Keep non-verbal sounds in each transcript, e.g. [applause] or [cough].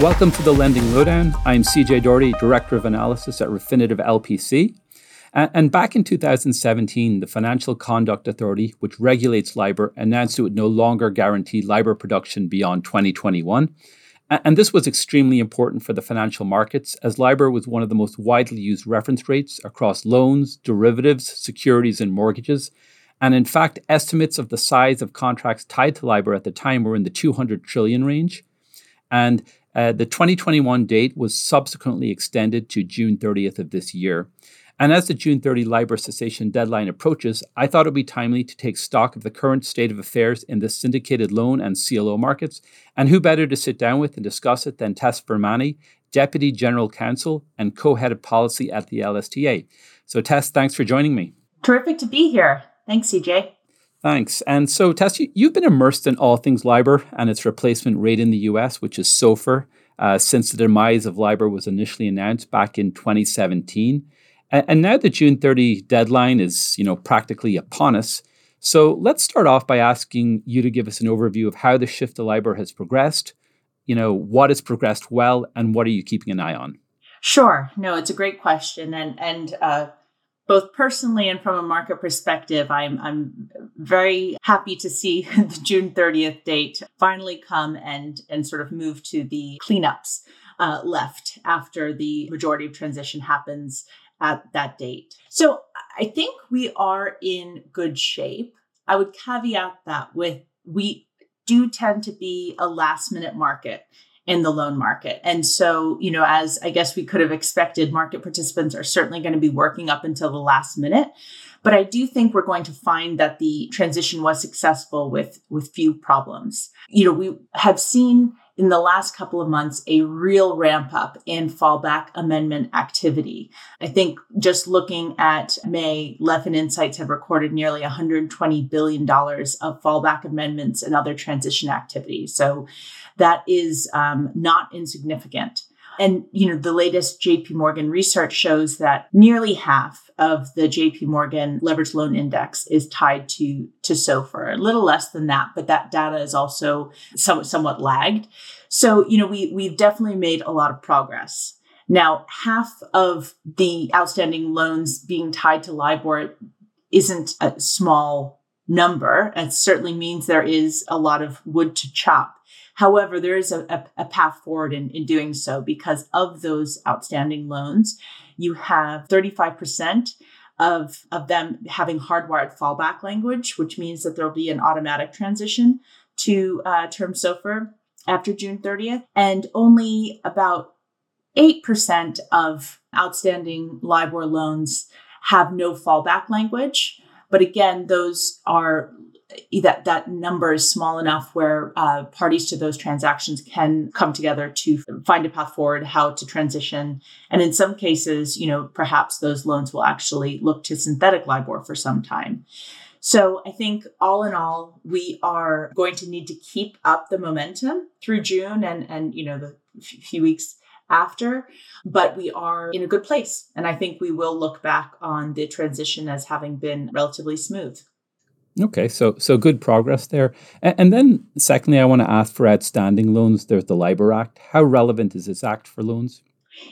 Welcome to the Lending Lowdown. I'm CJ Doherty, Director of Analysis at Refinitiv LPC. And back in 2017, the Financial Conduct Authority, which regulates LIBOR, announced it would no longer guarantee LIBOR production beyond 2021. And this was extremely important for the financial markets, as LIBOR was one of the most widely used reference rates across loans, derivatives, securities, and mortgages. And in fact, estimates of the size of contracts tied to LIBOR at the time were in the 200 trillion range. And uh, the 2021 date was subsequently extended to June 30th of this year. And as the June 30 LIBOR cessation deadline approaches, I thought it would be timely to take stock of the current state of affairs in the syndicated loan and CLO markets. And who better to sit down with and discuss it than Tess Virmani, Deputy General Counsel and co head of policy at the LSTA. So, Tess, thanks for joining me. Terrific to be here. Thanks, CJ. Thanks. And so, Tess, you've been immersed in all things LIBOR and its replacement rate in the US, which is SOFR, uh, since the demise of LIBOR was initially announced back in 2017. And now the June 30 deadline is, you know, practically upon us. So let's start off by asking you to give us an overview of how the shift to LIBOR has progressed, you know, what has progressed well, and what are you keeping an eye on? Sure. No, it's a great question. And, and, uh, both personally and from a market perspective, I'm I'm very happy to see [laughs] the June 30th date finally come and and sort of move to the cleanups uh, left after the majority of transition happens at that date. So I think we are in good shape. I would caveat that with we do tend to be a last minute market in the loan market. And so, you know, as I guess we could have expected, market participants are certainly going to be working up until the last minute. But I do think we're going to find that the transition was successful with with few problems. You know, we have seen in the last couple of months a real ramp up in fallback amendment activity. I think just looking at May, LevFin Insights have recorded nearly $120 billion of fallback amendments and other transition activities. So that is um, not insignificant. And you know, the latest JP Morgan research shows that nearly half of the JP Morgan leverage loan index is tied to to SOFR. A little less than that, but that data is also somewhat somewhat lagged. So, you know, we we've definitely made a lot of progress. Now, half of the outstanding loans being tied to LIBOR isn't a small number. It certainly means there is a lot of wood to chop. However, there is a, a, path forward in, in doing so because of those outstanding loans. You have 35% of, of them having hardwired fallback language, which means that there'll be an automatic transition to uh, term SOFR after June 30th. And only about 8% of outstanding LIBOR loans have no fallback language. But again, those are that that number is small enough where uh, parties to those transactions can come together to find a path forward, how to transition, and in some cases, you know, perhaps those loans will actually look to synthetic LIBOR for some time. So I think all in all, we are going to need to keep up the momentum through June and and you know the few weeks after, but we are in a good place. And I think we will look back on the transition as having been relatively smooth. Okay, so so good progress there. And, and then secondly, I want to ask for outstanding loans. There's the LIBOR Act. How relevant is this act for loans?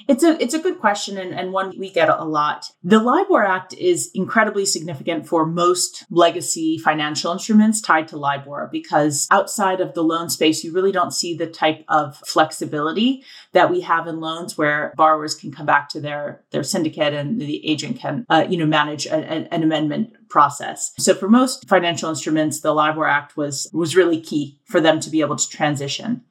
It's a it's a good question and, and one we get a lot. The LIBOR Act is incredibly significant for most legacy financial instruments tied to LIBOR because outside of the loan space, you really don't see the type of flexibility that we have in loans where borrowers can come back to their their syndicate and the agent can uh, you know manage a, a, an amendment process. So for most financial instruments, the LIBOR Act was was really key for them to be able to transition.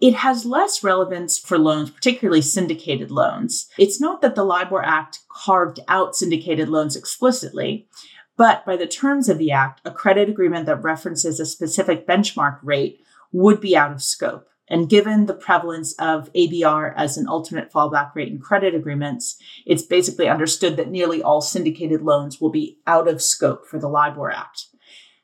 It has less relevance for loans, particularly syndicated loans. It's not that the LIBOR Act carved out syndicated loans explicitly, but by the terms of the Act, a credit agreement that references a specific benchmark rate would be out of scope. And given the prevalence of ABR as an ultimate fallback rate in credit agreements, it's basically understood that nearly all syndicated loans will be out of scope for the LIBOR Act.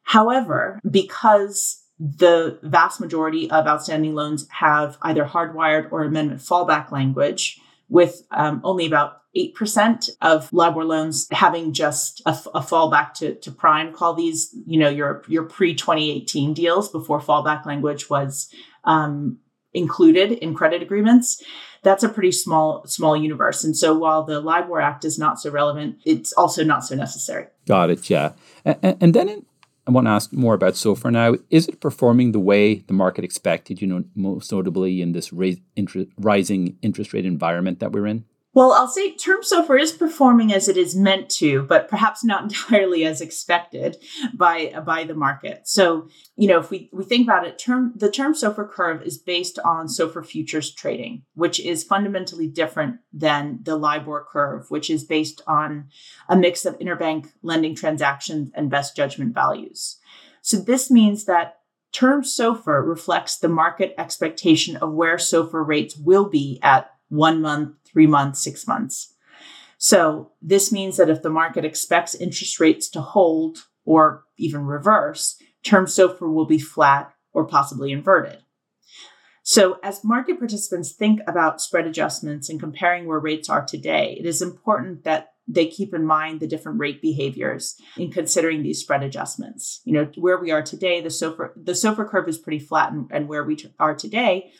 However, because the vast majority of outstanding loans have either hardwired or amendment fallback language, with um, only about 8% of LIBOR loans having just a, a fallback to, to prime. Call these, you know, your, your pre 2018 deals before fallback language was um, included in credit agreements, that's a pretty small small universe. And so while the LIBOR Act is not so relevant, it's also not so necessary. Got it. Yeah. And, and then in, I want to ask more about SOFR now. Is it performing the way the market expected? You know, most notably in this rising interest rate environment that we're in. Well, I'll say term SOFR is performing as it is meant to, but perhaps not [laughs] entirely as expected by by the market. So, you know, if we, we think about it, term the term SOFR curve is based on SOFR futures trading, which is fundamentally different than the LIBOR curve, which is based on a mix of interbank lending transactions and best judgment values. So this means that term SOFR reflects the market expectation of where SOFR rates will be at one month, three months, six months. So this means that if the market expects interest rates to hold or even reverse, term SOFR will be flat or possibly inverted. So, as market participants think about spread adjustments and comparing where rates are today, it is important that they keep in mind the different rate behaviors in considering these spread adjustments. You know, where we are today, the SOFR the SOFR curve is pretty flat, and, and where we are today,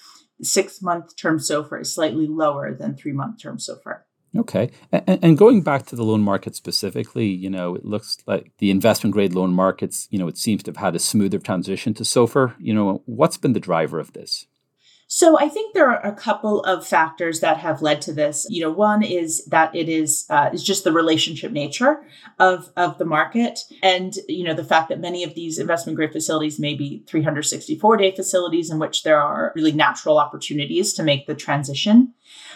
six month term SOFR is slightly lower than three month term SOFR. Okay. And, and, going back to the loan market specifically, you know, it looks like the investment grade loan markets, you know, it seems to have had a smoother transition to SOFR. You know, what's been the driver of this? So I think there are a couple of factors that have led to this. You know, one is that it is uh, is just the relationship nature of of the market, and you know the fact that many of these investment grade facilities may be 364 day facilities in which there are really natural opportunities to make the transition.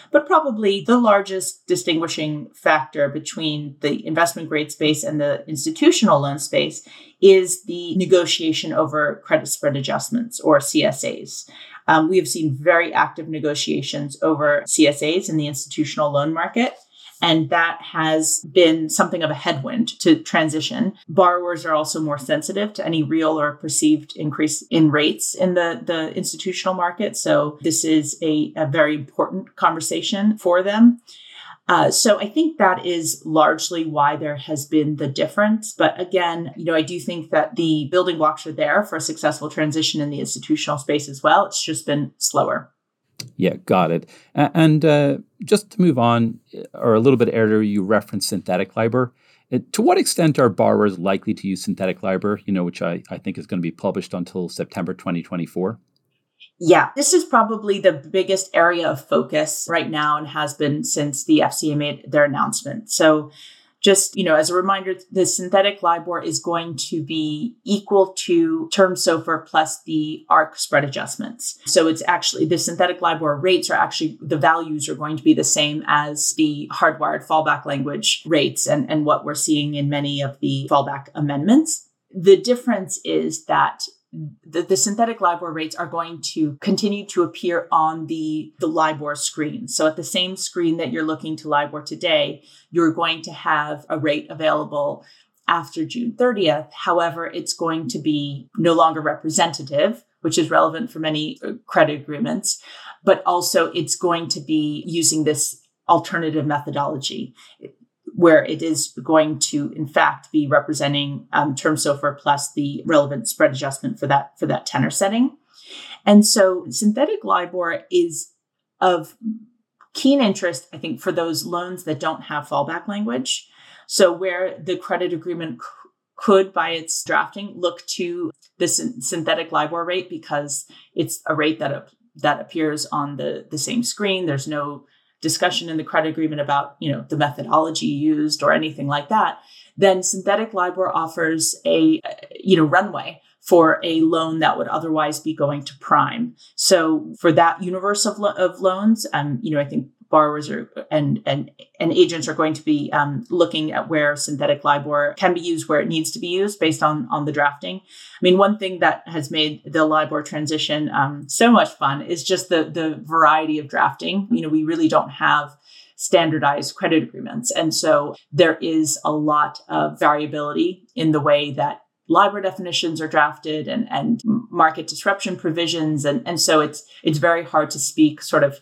But probably the largest distinguishing factor between the investment grade space and the institutional loan space is the negotiation over credit spread adjustments or CSAs. Um, we have seen very active negotiations over CSAs in the institutional loan market. And that has been something of a headwind to transition. Borrowers are also more sensitive to any real or perceived increase in rates in the, the institutional market. So this is a, a very important conversation for them. Uh, so I think that is largely why there has been the difference. But again, you know, I do think that the building blocks are there for a successful transition in the institutional space as well. It's just been slower. Yeah, got it. And uh, just to move on, or a little bit earlier, you referenced synthetic LIBOR. Uh, to what extent are borrowers likely to use synthetic LIBOR, you know, which I, I think is going to be published until September 2024? Yeah, this is probably the biggest area of focus right now and has been since the FCA made their announcement. So, just you know, as a reminder, the synthetic LIBOR is going to be equal to term SOFR plus the ARRC spread adjustments. So it's actually the synthetic LIBOR rates are actually the values are going to be the same as the hardwired fallback language rates and, and what we're seeing in many of the fallback amendments. The difference is that the, the, synthetic LIBOR rates are going to continue to appear on the, the LIBOR screen. So at the same screen that you're looking to LIBOR today, you're going to have a rate available after June 30th. However, it's going to be no longer representative, which is relevant for many uh, credit agreements, but also it's going to be using this alternative methodology where it is going to, in fact, be representing um, term SOFR plus the relevant spread adjustment for that for that tenor setting. And so, synthetic LIBOR is of keen interest, I think, for those loans that don't have fallback language. So, where the credit agreement c- could, by its drafting, look to the synthetic LIBOR rate because it's a rate that that appears on the the same screen. There's no discussion in the credit agreement about you know the methodology used or anything like that then synthetic libor offers a you know runway for a loan that would otherwise be going to prime. So for that universe of, lo- of loans um, you know i think borrowers are and and and agents are going to be um, looking at where synthetic LIBOR can be used where it needs to be used based on on the drafting. I mean, one thing that has made the LIBOR transition um, so much fun is just the the variety of drafting. You know, we really don't have standardized credit agreements, and so there is a lot of variability in the way that LIBOR definitions are drafted and, and market disruption provisions. And, and so it's it's very hard to speak sort of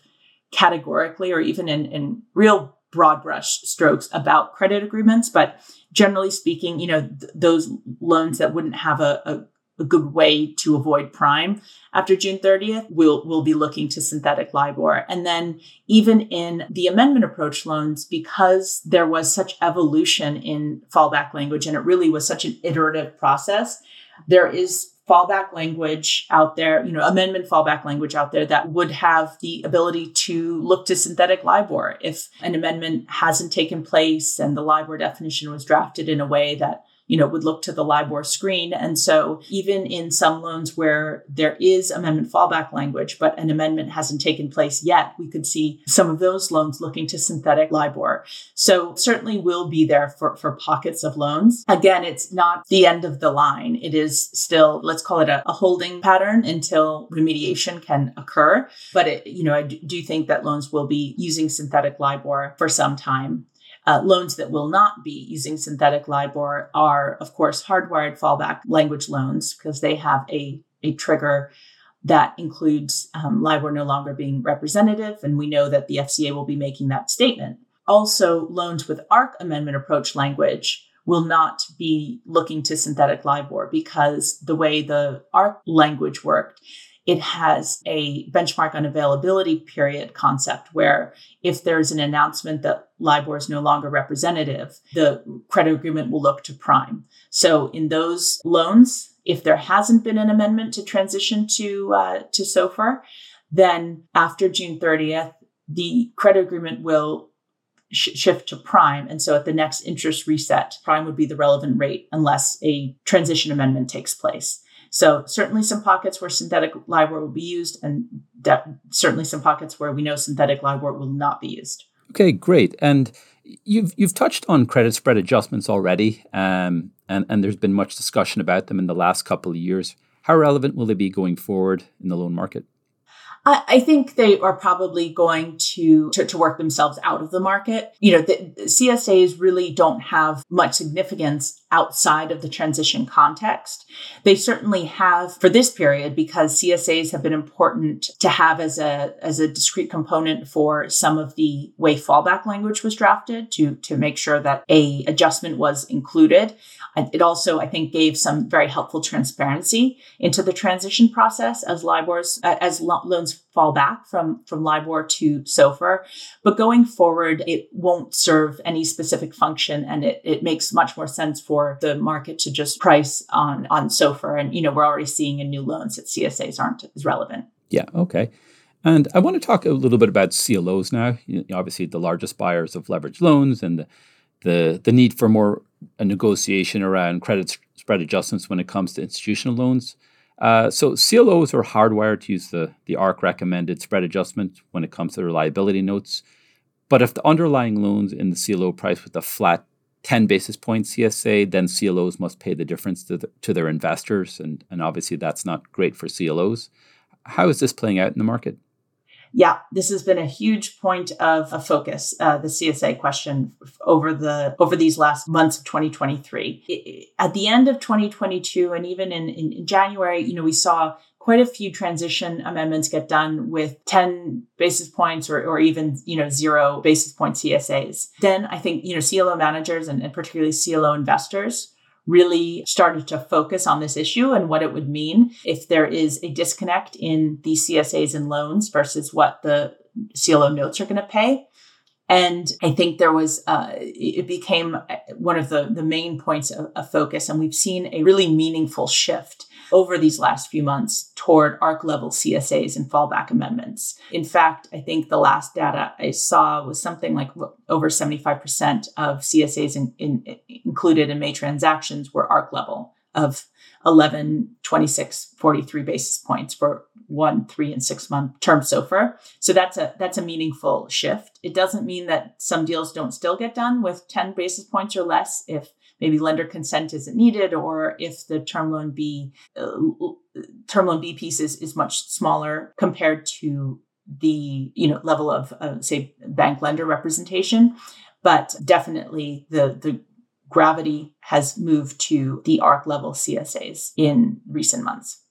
categorically or even in, in real broad brush strokes about credit agreements. But generally speaking, you know, th- those loans that wouldn't have a, a a good way to avoid prime after June 30th, we'll we'll be looking to synthetic LIBOR. And then even in the amendment approach loans, because there was such evolution in fallback language and it really was such an iterative process, there is fallback language out there, you know, amendment fallback language out there that would have the ability to look to synthetic LIBOR if an amendment hasn't taken place and the LIBOR definition was drafted in a way that you know, would look to the LIBOR screen. And so even in some loans where there is amendment fallback language, but an amendment hasn't taken place yet, we could see some of those loans looking to synthetic LIBOR. So certainly will be there for, for pockets of loans. Again, it's not the end of the line. It is still, let's call it a, a holding pattern until remediation can occur. But it, you know, I do think that loans will be using synthetic LIBOR for some time. Uh, loans that will not be using synthetic LIBOR are, of course, hardwired fallback language loans because they have a, a trigger that includes um, LIBOR no longer being representative. And we know that the FCA will be making that statement. Also, loans with ARRC amendment approach language will not be looking to synthetic LIBOR because the way the ARRC language worked, it has a benchmark unavailability period concept where if there's an announcement that LIBOR is no longer representative, the credit agreement will look to prime. So in those loans, if there hasn't been an amendment to transition to uh, to SOFR, then after June 30th, the credit agreement will sh- shift to prime. And so at the next interest reset, prime would be the relevant rate unless a transition amendment takes place. So certainly some pockets where synthetic LIBOR will be used, and de- certainly some pockets where we know synthetic LIBOR will not be used. Okay, great. And you've you've touched on credit spread adjustments already, um, and and there's been much discussion about them in the last couple of years. How relevant will they be going forward in the loan market? I, I think they are probably going to, to, to work themselves out of the market. You know, the, the CSAs really don't have much significance outside of the transition context. They certainly have for this period because CSAs have been important to have as a as a discrete component for some of the way fallback language was drafted to to make sure that a adjustment was included. It also, I think, gave some very helpful transparency into the transition process as LIBOR's as loans fall back from from LIBOR to SOFR. But going forward, it won't serve any specific function, and it it makes much more sense for the market to just price on on SOFR. And you know, we're already seeing in new loans that CSAs aren't as relevant. Yeah. Okay. And I want to talk a little bit about CLOs now. You know, obviously, the largest buyers of leveraged loans and the the the need for more negotiation around credit spread adjustments when it comes to institutional loans. Uh, so CLOs are hardwired to use the, the ARRC recommended spread adjustment when it comes to their liability notes. But if the underlying loans in the CLO price with a flat 10 basis point CSA, then CLOs must pay the difference to, the, to their investors. And, and obviously, that's not great for CLOs. How is this playing out in the market? Yeah, this has been a huge point of, a focus, uh, the CSA question over the over these last months of 2023. It, at the end of 2022, and even in, in, January, you know, we saw quite a few transition amendments get done with 10 basis points or, or even you know zero basis point CSAs. Then I think you know CLO managers and, and particularly CLO investors really started to focus on this issue and what it would mean if there is a disconnect in the CSAs and loans versus what the CLO notes are going to pay. And I think there was, uh, it became one of the, the main points of, of focus. And we've seen a really meaningful shift over these last few months toward ARRC level CSAs and fallback amendments. In fact, I think the last data I saw was something like over 75% of CSAs in, in, included in May transactions were ARRC level of 11, 26, 43 basis points for one, three, and six month term SOFR. So that's a that's a meaningful shift. It doesn't mean that some deals don't still get done with 10 basis points or less if maybe lender consent isn't needed or if the term loan B uh, term loan B piece is, is much smaller compared to the you know level of uh, say bank lender representation but definitely the the gravity has moved to the ARRC level CSAs in recent months.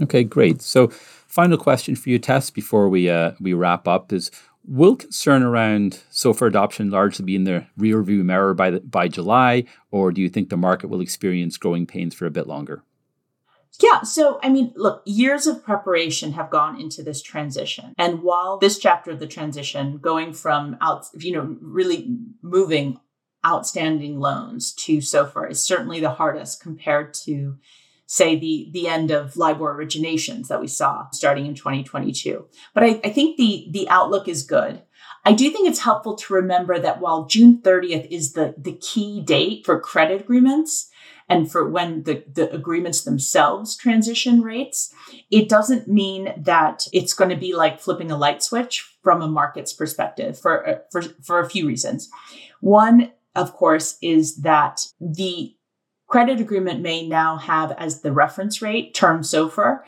Okay, great. So, final question for you, Tess, before we uh, we wrap up is: Will concern around SOFR adoption largely be in the rear view mirror by, the, by July, or do you think the market will experience growing pains for a bit longer? Yeah. So, I mean, look, years of preparation have gone into this transition. And while this chapter of the transition, going from out, you know, really moving outstanding loans to SOFR is certainly the hardest compared to say the the end of LIBOR originations that we saw starting in 2022. But I, I think the the outlook is good. I do think it's helpful to remember that while June 30th is the, the key date for credit agreements and for when the, the agreements themselves transition rates, it doesn't mean that it's going to be like flipping a light switch from a market's perspective for, uh, for, for a few reasons. One, of course, is that the credit agreement may now have as the reference rate term SOFR,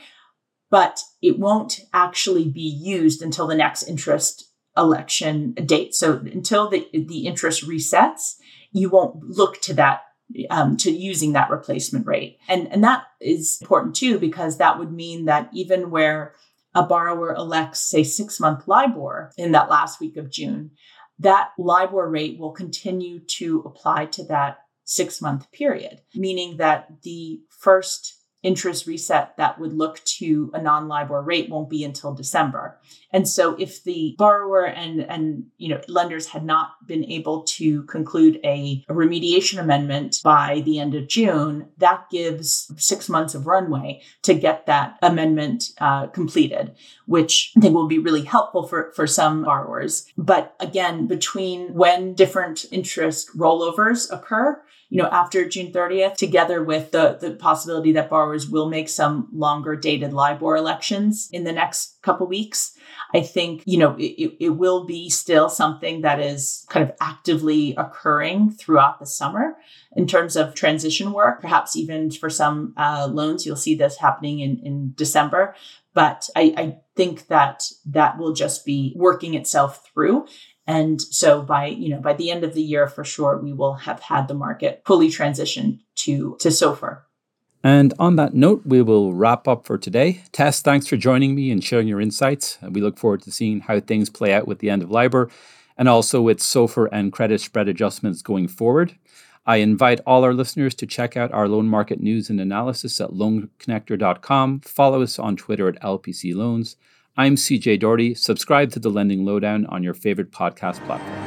but it won't actually be used until the next interest election date. So until the, the interest resets, you won't look to that um, to using that replacement rate. And, and that is important too, because that would mean that even where a borrower elects, say, six month LIBOR in that last week of June, that LIBOR rate will continue to apply to that six month period, meaning that the first interest reset that would look to a non-LIBOR rate won't be until December. And so if the borrower and, and you know lenders had not been able to conclude a, a remediation amendment by the end of June, that gives six months of runway to get that amendment uh, completed, which I think will be really helpful for, for some borrowers. But again, between when different interest rollovers occur, you know, after June 30th, together with the, the possibility that borrowers will make some longer dated LIBOR elections in the next couple weeks. I think, you know, it, it will be still something that is kind of actively occurring throughout the summer in terms of transition work. Perhaps even for some uh, loans, you'll see this happening in, in December. But I, I think that that will just be working itself through. And so by, you know, by the end of the year for sure, we will have had the market fully transition to, to SOFR. And on that note, we will wrap up for today. Tess, thanks for joining me and sharing your insights. We look forward to seeing how things play out with the end of LIBOR and also with SOFR and credit spread adjustments going forward. I invite all our listeners to check out our loan market news and analysis at loanconnector.com. Follow us on Twitter at LPC Loans. I'm CJ Doherty. Subscribe to the Lending Lowdown on your favorite podcast platform.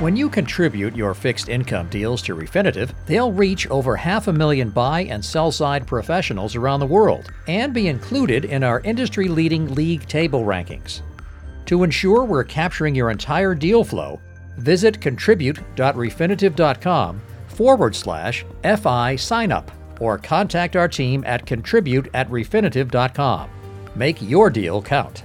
When you contribute your fixed income deals to Refinitiv, they'll reach over half a million buy and sell side professionals around the world and be included in our industry leading league table rankings. To ensure we're capturing your entire deal flow, visit contribute.refinitiv.com forward slash FI sign up or contact our team at contribute at refinitiv.com. Make your deal count.